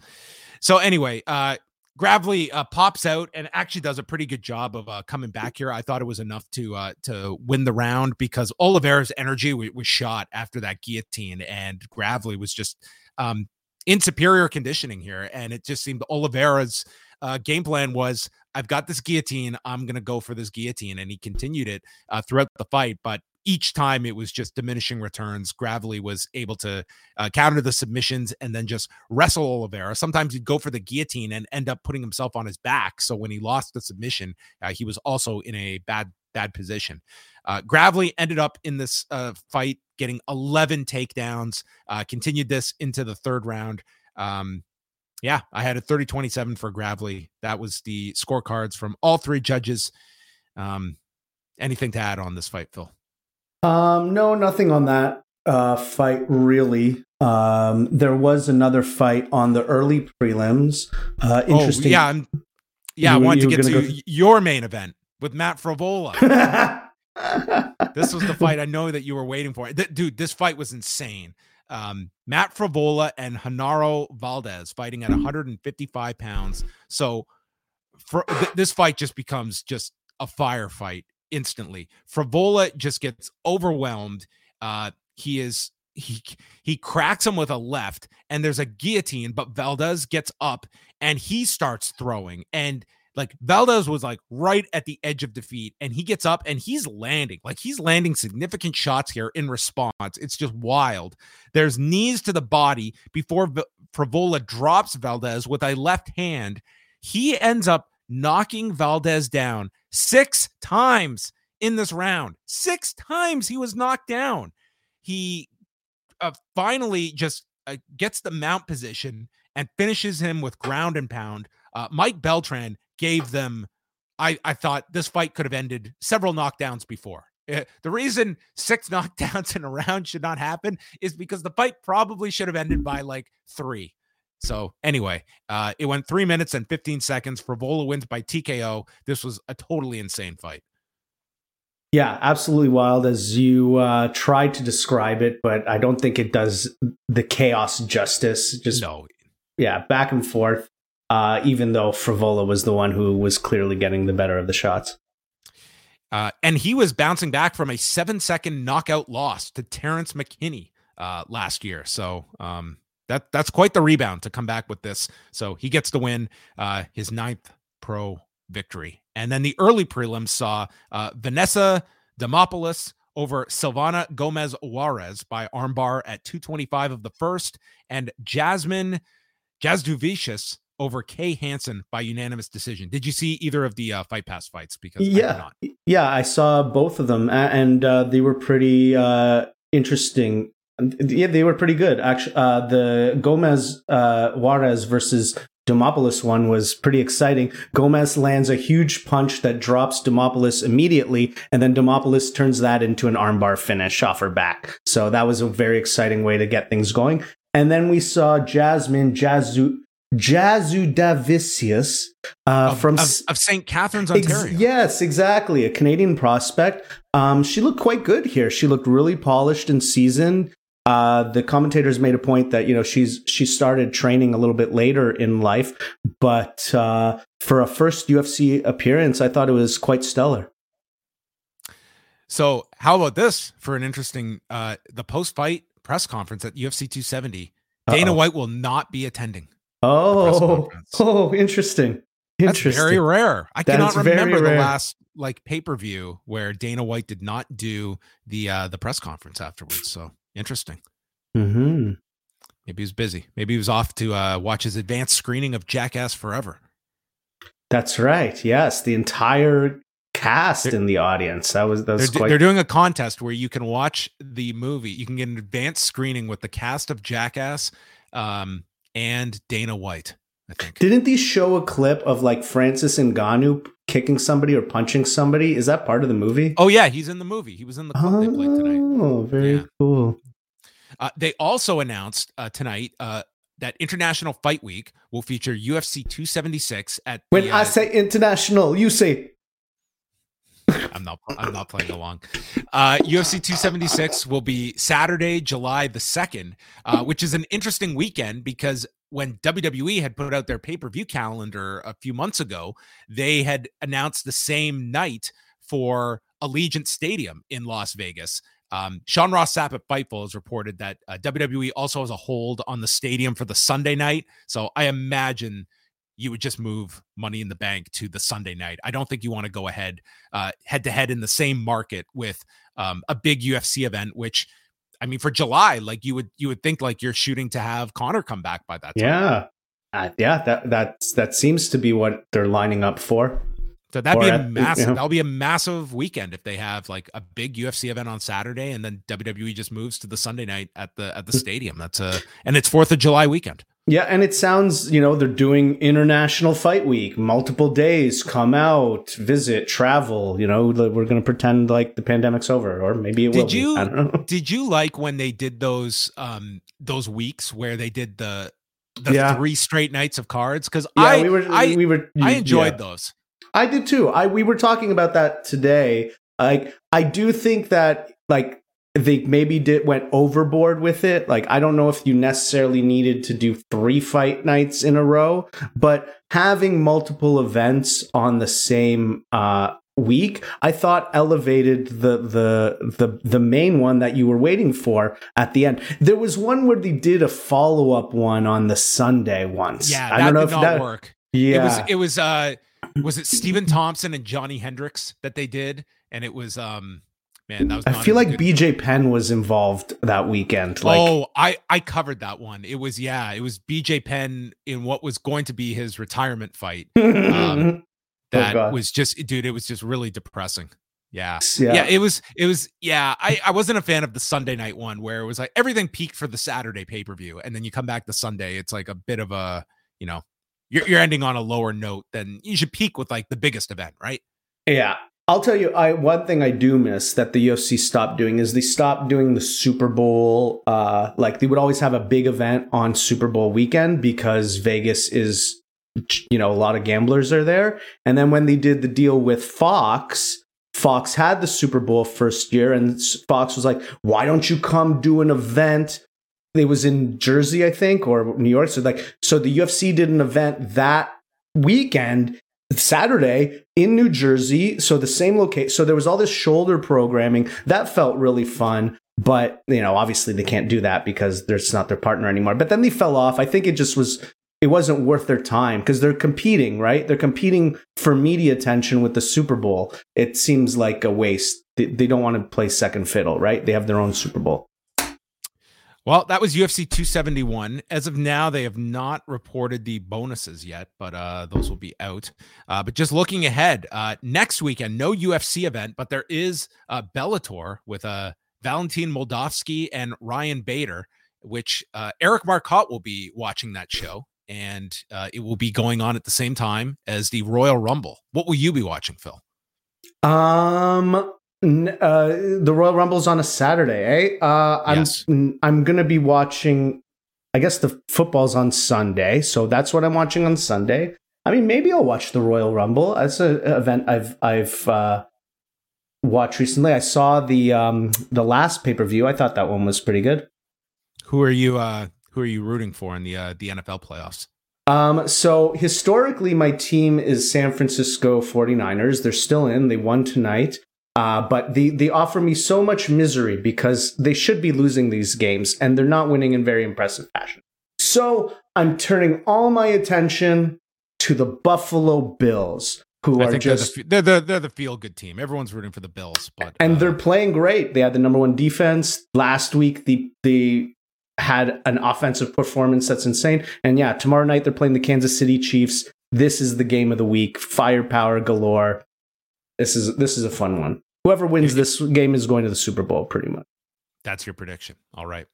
So anyway, uh, Gravely uh, pops out and actually does a pretty good job of uh, coming back here. I thought it was enough to uh, to win the round because Oliveira's energy w- was shot after that guillotine, and Gravely was just um, in superior conditioning here. And it just seemed Oliveira's uh, game plan was I've got this guillotine. I'm going to go for this guillotine. And he continued it uh, throughout the fight. But each time it was just diminishing returns. Gravely was able to uh, counter the submissions and then just wrestle Oliveira. Sometimes he'd go for the guillotine and end up putting himself on his back. So when he lost the submission, uh, he was also in a bad bad position. Uh, Gravely ended up in this uh, fight getting 11 takedowns, uh, continued this into the third round. Um, Yeah, I had a 30 27 for Gravely. That was the scorecards from all three judges. Um, anything to add on this fight, Phil? Um, no, nothing on that uh, fight really. Um, there was another fight on the early prelims. Uh, oh, interesting. Oh, yeah, I'm, yeah. You, I wanted to get to go your main event with Matt Frevola. this was the fight I know that you were waiting for. Th- dude, this fight was insane. Um, Matt Frevola and Genaro Valdez fighting at 155 pounds. So for th- this fight just becomes just a firefight instantly. Frevola just gets overwhelmed. Uh, he is he he cracks him with a left, and there's a guillotine, but Valdez gets up and he starts throwing and like Valdez was like right at the edge of defeat and he gets up and he's landing like he's landing significant shots here in response it's just wild there's knees to the body before v- Frevola drops Valdez with a left hand he ends up knocking Valdez down six times in this round six times he was knocked down he uh, finally just uh, gets the mount position and finishes him with ground and pound uh, Mike Beltran gave them. I I thought this fight could have ended several knockdowns before. Eh, the reason six knockdowns in a round should not happen is because the fight probably should have ended by like three. So anyway, uh, it went three minutes and 15 seconds. Frevola wins by TKO. This was a totally insane fight. Yeah, absolutely wild as you uh, tried to describe it, but I don't think it does the chaos justice. Just no, yeah, back and forth uh, even though Frevola was the one who was clearly getting the better of the shots. Uh, and he was bouncing back from a seven second knockout loss to Terrence McKinney uh, last year. So um, that that's quite the rebound to come back with this. So he gets to win uh, his ninth pro victory. And then the early prelims saw uh, Vanessa Demopoulos over Silvana Gomez Juarez by armbar at 225 of the first, and Jasmine Jasudavicius over Kay Hansen by unanimous decision. Did you see either of the uh, Fight Pass fights? Because yeah, I yeah, I saw both of them, and uh, they were pretty uh, interesting. Yeah, they were pretty good. Actually, uh, the Gomez uh, Juarez versus Demopoulos one was pretty exciting. Gomez lands a huge punch that drops Demopoulos immediately, and then Demopoulos turns that into an armbar finish off her back. So that was a very exciting way to get things going. And then we saw Jasmine Jazu Jasudavicius uh, of, from of, of St. Catharines, Ontario. Ex- yes, exactly, a Canadian prospect. Um, she looked quite good here. She looked really polished and seasoned. Uh, the commentators made a point that you know she's she started training a little bit later in life, but uh, for a first UFC appearance, I thought it was quite stellar. So, how about this for an interesting uh, the post fight press conference at UFC 270? Dana Uh-oh. White will not be attending. Oh, oh, interesting. Interesting. That's very rare. I that cannot remember the last like pay per view where Dana White did not do the uh the press conference afterwards. So interesting. Hmm. Maybe he was busy. Maybe he was off to uh, watch his advanced screening of Jackass Forever. That's right. Yes, the entire cast they're, in the audience. That was that's they're, quite... they're doing a contest where you can watch the movie. You can get an advanced screening with the cast of Jackass. Um, and Dana White. I think. Didn't these show a clip of like Francis Ngannou kicking somebody or punching somebody? Is that part of the movie? Oh yeah, he's in the movie. He was in the clip oh, they played tonight. Oh, very yeah. cool. Uh, they also announced uh, tonight uh, that International Fight Week will feature UFC 276 at. When the, I uh, say international, you say I'm not. I'm not playing along. Uh, UFC 276 will be Saturday, July the second, uh, which is an interesting weekend because when WWE had put out their pay per view calendar a few months ago, they had announced the same night for Allegiant Stadium in Las Vegas. Um, Sean Ross Sapp at Fightful has reported that uh, WWE also has a hold on the stadium for the Sunday night. So I imagine you would just move money in the bank to the Sunday night. I don't think you want to go ahead head to head in the same market with um, a big UFC event, which I mean, for July, like you would you would think like you're shooting to have Conor come back by that time. Yeah, uh, yeah, that that's that seems to be what they're lining up for. So that'd or be a massive. You know. That'll be a massive weekend if they have like a big UFC event on Saturday and then WWE just moves to the Sunday night at the at the stadium. That's a and it's Fourth of July weekend. Yeah, and it sounds, you know, they're doing International Fight Week, multiple days, come out, visit, travel. You know, we're going to pretend like the pandemic's over, or maybe it did will. You, I don't know. Did you like when they did those um those weeks where they did the the Yeah. three straight nights of cards? Because Yeah, I we were, I we were, I enjoyed yeah. those. I did too. I we were talking about that today. Like I do think that like they maybe did went overboard with it. Like I don't know if you necessarily needed to do three fight nights in a row, but having multiple events on the same uh week I thought elevated the the the the main one that you were waiting for at the end. There was one where they did a follow-up one on the Sunday once. Yeah, I don't know did if not that work. Yeah. It was it was uh was it Stephen Thompson and Johnny Hendricks that they did, and it was um man that was. I feel like. BJ Penn was involved that weekend. Like, oh, I I covered that one. It was yeah, it was BJ Penn in what was going to be his retirement fight. um, That Oh, was just dude, it was just really depressing. Yeah. yeah. yeah it was it was yeah I, I wasn't a fan of the sunday night one where it was like everything peaked for the saturday pay-per-view and then you come back to sunday it's like a bit of a you know you're, you're ending on a lower note than you should peak with like the biggest event right Yeah. I'll tell you, I one thing I do miss that the UFC stopped doing is they stopped doing the Super Bowl. Uh, like they would always have a big event on Super Bowl weekend because Vegas is, you know, a lot of gamblers are there. And then when they did the deal with Fox, Fox had the Super Bowl first year, and Fox was like, "Why don't you come do an event?" It was in Jersey, I think, or New York. So like, so the UFC did an event that weekend Saturday in New Jersey. So the same location. So there was all this shoulder programming that felt really fun. But you know, obviously they can't do that because there's not their partner anymore. But then they fell off. I think it just was. It wasn't worth their time because they're competing, right? They're competing for media attention with the Super Bowl. It seems like a waste. They, they don't want to play second fiddle, right? They have their own Super Bowl. Well that was ufc 271 as of now they have not reported the bonuses yet but uh those will be out. Uh but just looking ahead uh next weekend no ufc event but there is uh bellator with uh valentin moldavsky and ryan bader which uh eric marcotte will be watching that show and uh, it will be going on at the same time as the royal rumble. What will you be watching phil? Um, uh, the Royal Rumble's on a Saturday, eh? Uh, I'm Yes. I'm gonna be watching. I guess the football's on Sunday, so that's what I'm watching on Sunday. I mean, maybe I'll watch the Royal Rumble. That's an event I've I've uh, watched recently. I saw the um the last pay per view. I thought that one was pretty good. who are you uh who are you rooting for in the uh the nfl playoffs Um, so historically, my team is San Francisco 49ers. They're still in. They won tonight. Uh, but they, they offer me so much misery because they should be losing these games and they're not winning in very impressive fashion. So I'm turning all my attention to the Buffalo Bills, who I are think just they're the, they're the they're the feel good team. Everyone's rooting for the Bills, but and uh, they're playing great. They had the number one defense last week. The they had an offensive performance that's insane. And yeah, tomorrow night they're playing the Kansas City Chiefs. This is the game of the week. Firepower galore. This is this is a fun one. Whoever wins this game is going to the Super Bowl, pretty much. that's your prediction. All right.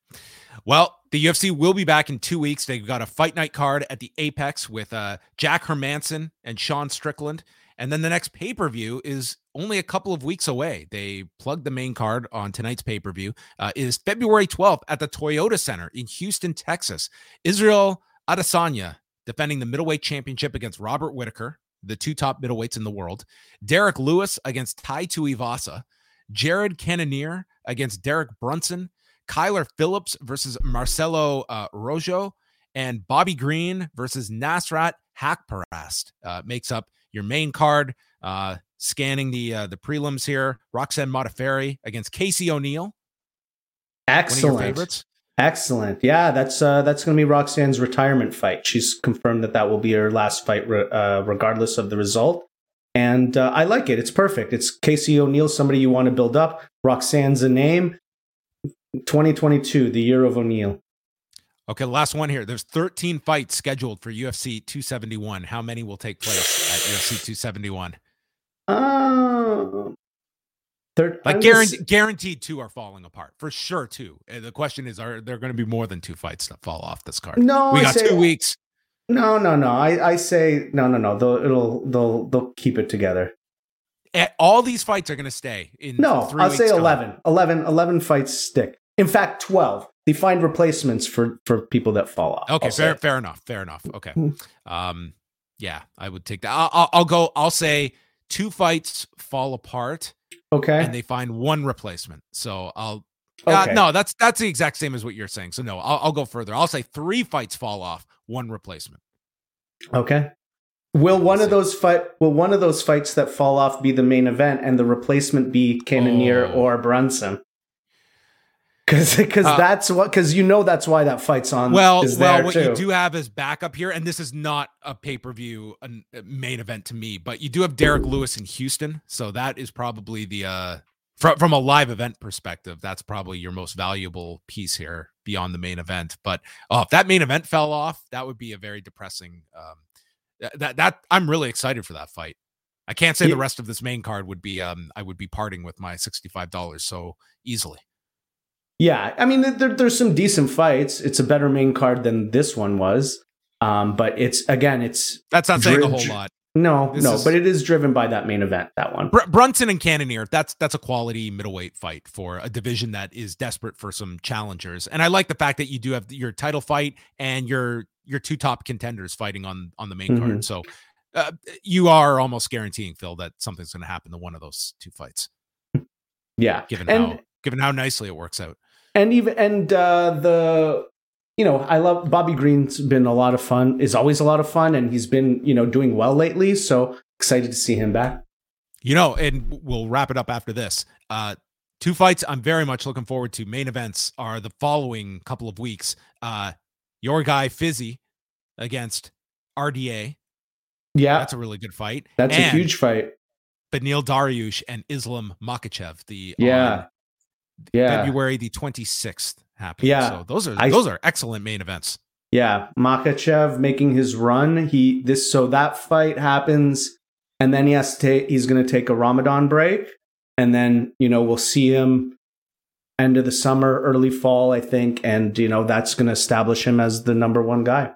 Well, the UFC will be back in two weeks. They've got a fight night card at the Apex with uh, Jack Hermansson and Sean Strickland. And then the next pay per view is only a couple of weeks away. They plugged the main card on tonight's pay per view. Uh, is February 12th at the Toyota Center in Houston, Texas. Israel Adesanya defending the middleweight championship against Robert Whitaker, the two top middleweights in the world. Derrick Lewis against Tai Tuivasa. Jared Cannonier against Derek Brunson. Kyler Phillips versus Marcelo uh, Rojo. And Bobby Green versus Nasrat Haqparast uh, makes up your main card. Uh, scanning the uh, the prelims here, Roxanne Modafferi against Casey O'Neill, one of your Excellent. favorites. Excellent. Yeah, that's uh, that's going to be Roxanne's retirement fight. She's confirmed that that will be her last fight, re- uh, regardless of the result. And uh, I like it. It's perfect. It's Casey O'Neill, somebody you want to build up. Roxanne's a name. 2022, the year of O'Neill. Okay, last one here. There's 13 fights scheduled for UFC 271. How many will take place at UFC 271? Uh, Third, Like I'm guaranteed, just- guaranteed two are falling apart for sure. Two. And the question is, are there going to be more than two fights that fall off this card? No, we I got say- two weeks. No, no, no. I, I say no, no, no. They'll it'll they'll they'll keep it together. Eh, All these fights are going to stay in. No, three I'll weeks say time. 11. 11. 11 fights stick. In fact, twelve. They find replacements for for people that fall off. Okay, I'll fair, say. fair enough. Fair enough. Okay. Hmm. Um, yeah, I would take that. I'll, I'll, I'll go. I'll say two fights fall apart Okay. and they find one replacement. So I'll. Uh, no, that's that's the exact same as what you're saying. So no, I'll, I'll go further. I'll say three fights fall off, one replacement. Okay. Will one of those fight? Will one of those fights that fall off be the main event, and the replacement be Cannonier Oh. or Brunson? Because because Uh, that's what because you know that's why that fight's on. Well, is well, what too. you do have as backup here, and this is not a pay per view main event to me, but you do have Derrick Lewis in Houston, so that is probably the uh from from a live event perspective, that's probably your most valuable piece here beyond the main event. But oh, if that main event fell off, that would be a very depressing. Um, th- that that I'm really excited for that fight. I can't say Yeah. the rest of this main card would be. Um, I would be parting with my sixty five dollars so easily. Yeah, I mean, there, there's some decent fights. It's a better main card than this one was. Um, but it's again, it's That's not saying a whole lot. no, This no, is- but it is driven by that main event. That one. Br- Brunson and Cannonier, that's that's a quality middleweight fight for a division that is desperate for some challengers. And I like the fact that you do have your title fight and your your two top contenders fighting on on the main Mhm. card. So uh, you are almost guaranteeing Phil that something's going to happen to one of those two fights, Yeah, given and how given how nicely it works out. And even and uh, the you know I love Bobby Green's been a lot of fun. Is always a lot of fun, and he's been you know doing well lately. So excited to see him back. You know, and we'll wrap it up after this. Uh, two fights I'm very much looking forward to. Main events are the following couple of weeks. Uh, your guy Fizzy against RDA. Yeah, That's a really good fight. that's a huge fight. Beneil Dariush and Islam Makhachev. The Yeah. Yeah, February the 26th happened. Yeah. So those are I- those are excellent main events. Yeah, Makhachev making his run. He this so that fight happens, and then he has to take. He's going to take a Ramadan break, and then you know we'll see him end of the summer, early fall, I think, and you know that's going to establish him as the number one guy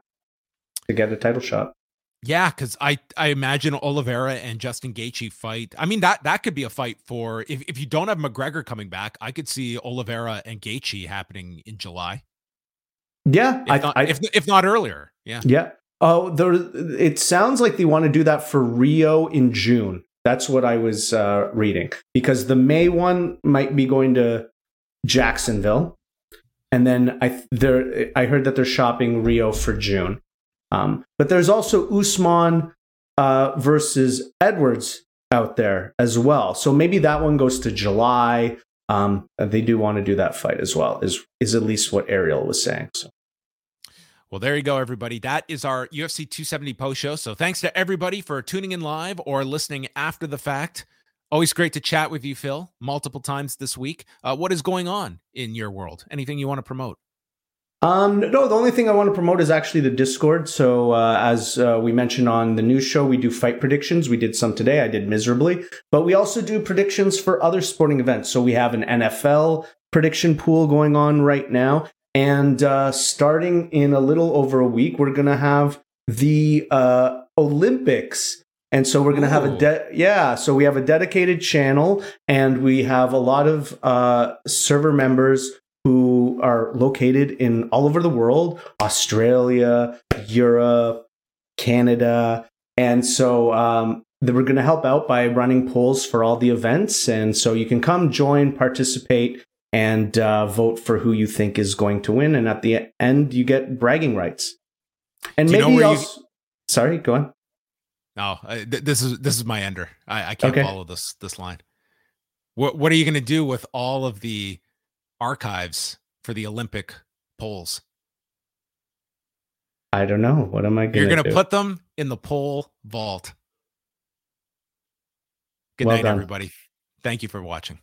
to get a title shot. Yeah, because I I imagine Oliveira and Justin Gaethje fight. I mean that that could be a fight for if, if you don't have McGregor coming back, I could see Oliveira and Gaethje happening in July, Yeah, if I, not I, if, if not earlier. Yeah, yeah. Oh, there. It sounds like they want to do that for Rio in June. That's what I was uh, reading because the May one might be going to Jacksonville, and then I there I heard that they're shopping Rio for June. Um, but there's also Usman uh, versus Edwards out there as well. So maybe that one goes to July. Um, they do want to do that fight as well. Is is at least what Ariel was saying. So. Well, there you go, everybody. That is our UFC 270 post show. So thanks to everybody for tuning in live or listening after the fact. Always great to chat with you, Phil, multiple times this week. Uh, what is going on in your world? Anything you want to promote? Um, no, the only thing I want to promote is actually the Discord. So, uh, as uh, we mentioned on the news show, we do fight predictions. We did some today. I did miserably, but we also do predictions for other sporting events. So we have an NFL prediction pool going on right now, and uh, starting in a little over a week, we're gonna have the uh, Olympics. And so we're going to have a de- yeah. So we have a dedicated channel, and we have a lot of uh, server members who are located in all over the world Australia, Europe, Canada. And so um, they we're going to help out by running polls for all the events. And so you can come join, participate, and uh, vote for who you think is going to win. And at the end, you get bragging rights. And Do you know maybe where you-. Sorry, go on. No, th- this is this is my ender. I, I can't Okay. follow this this line. What what are you going to do with all of the archives for the Olympic polls? I don't know. What am I going to You're going to put them in the poll vault. Good Well night, done. everybody. Thank you for watching.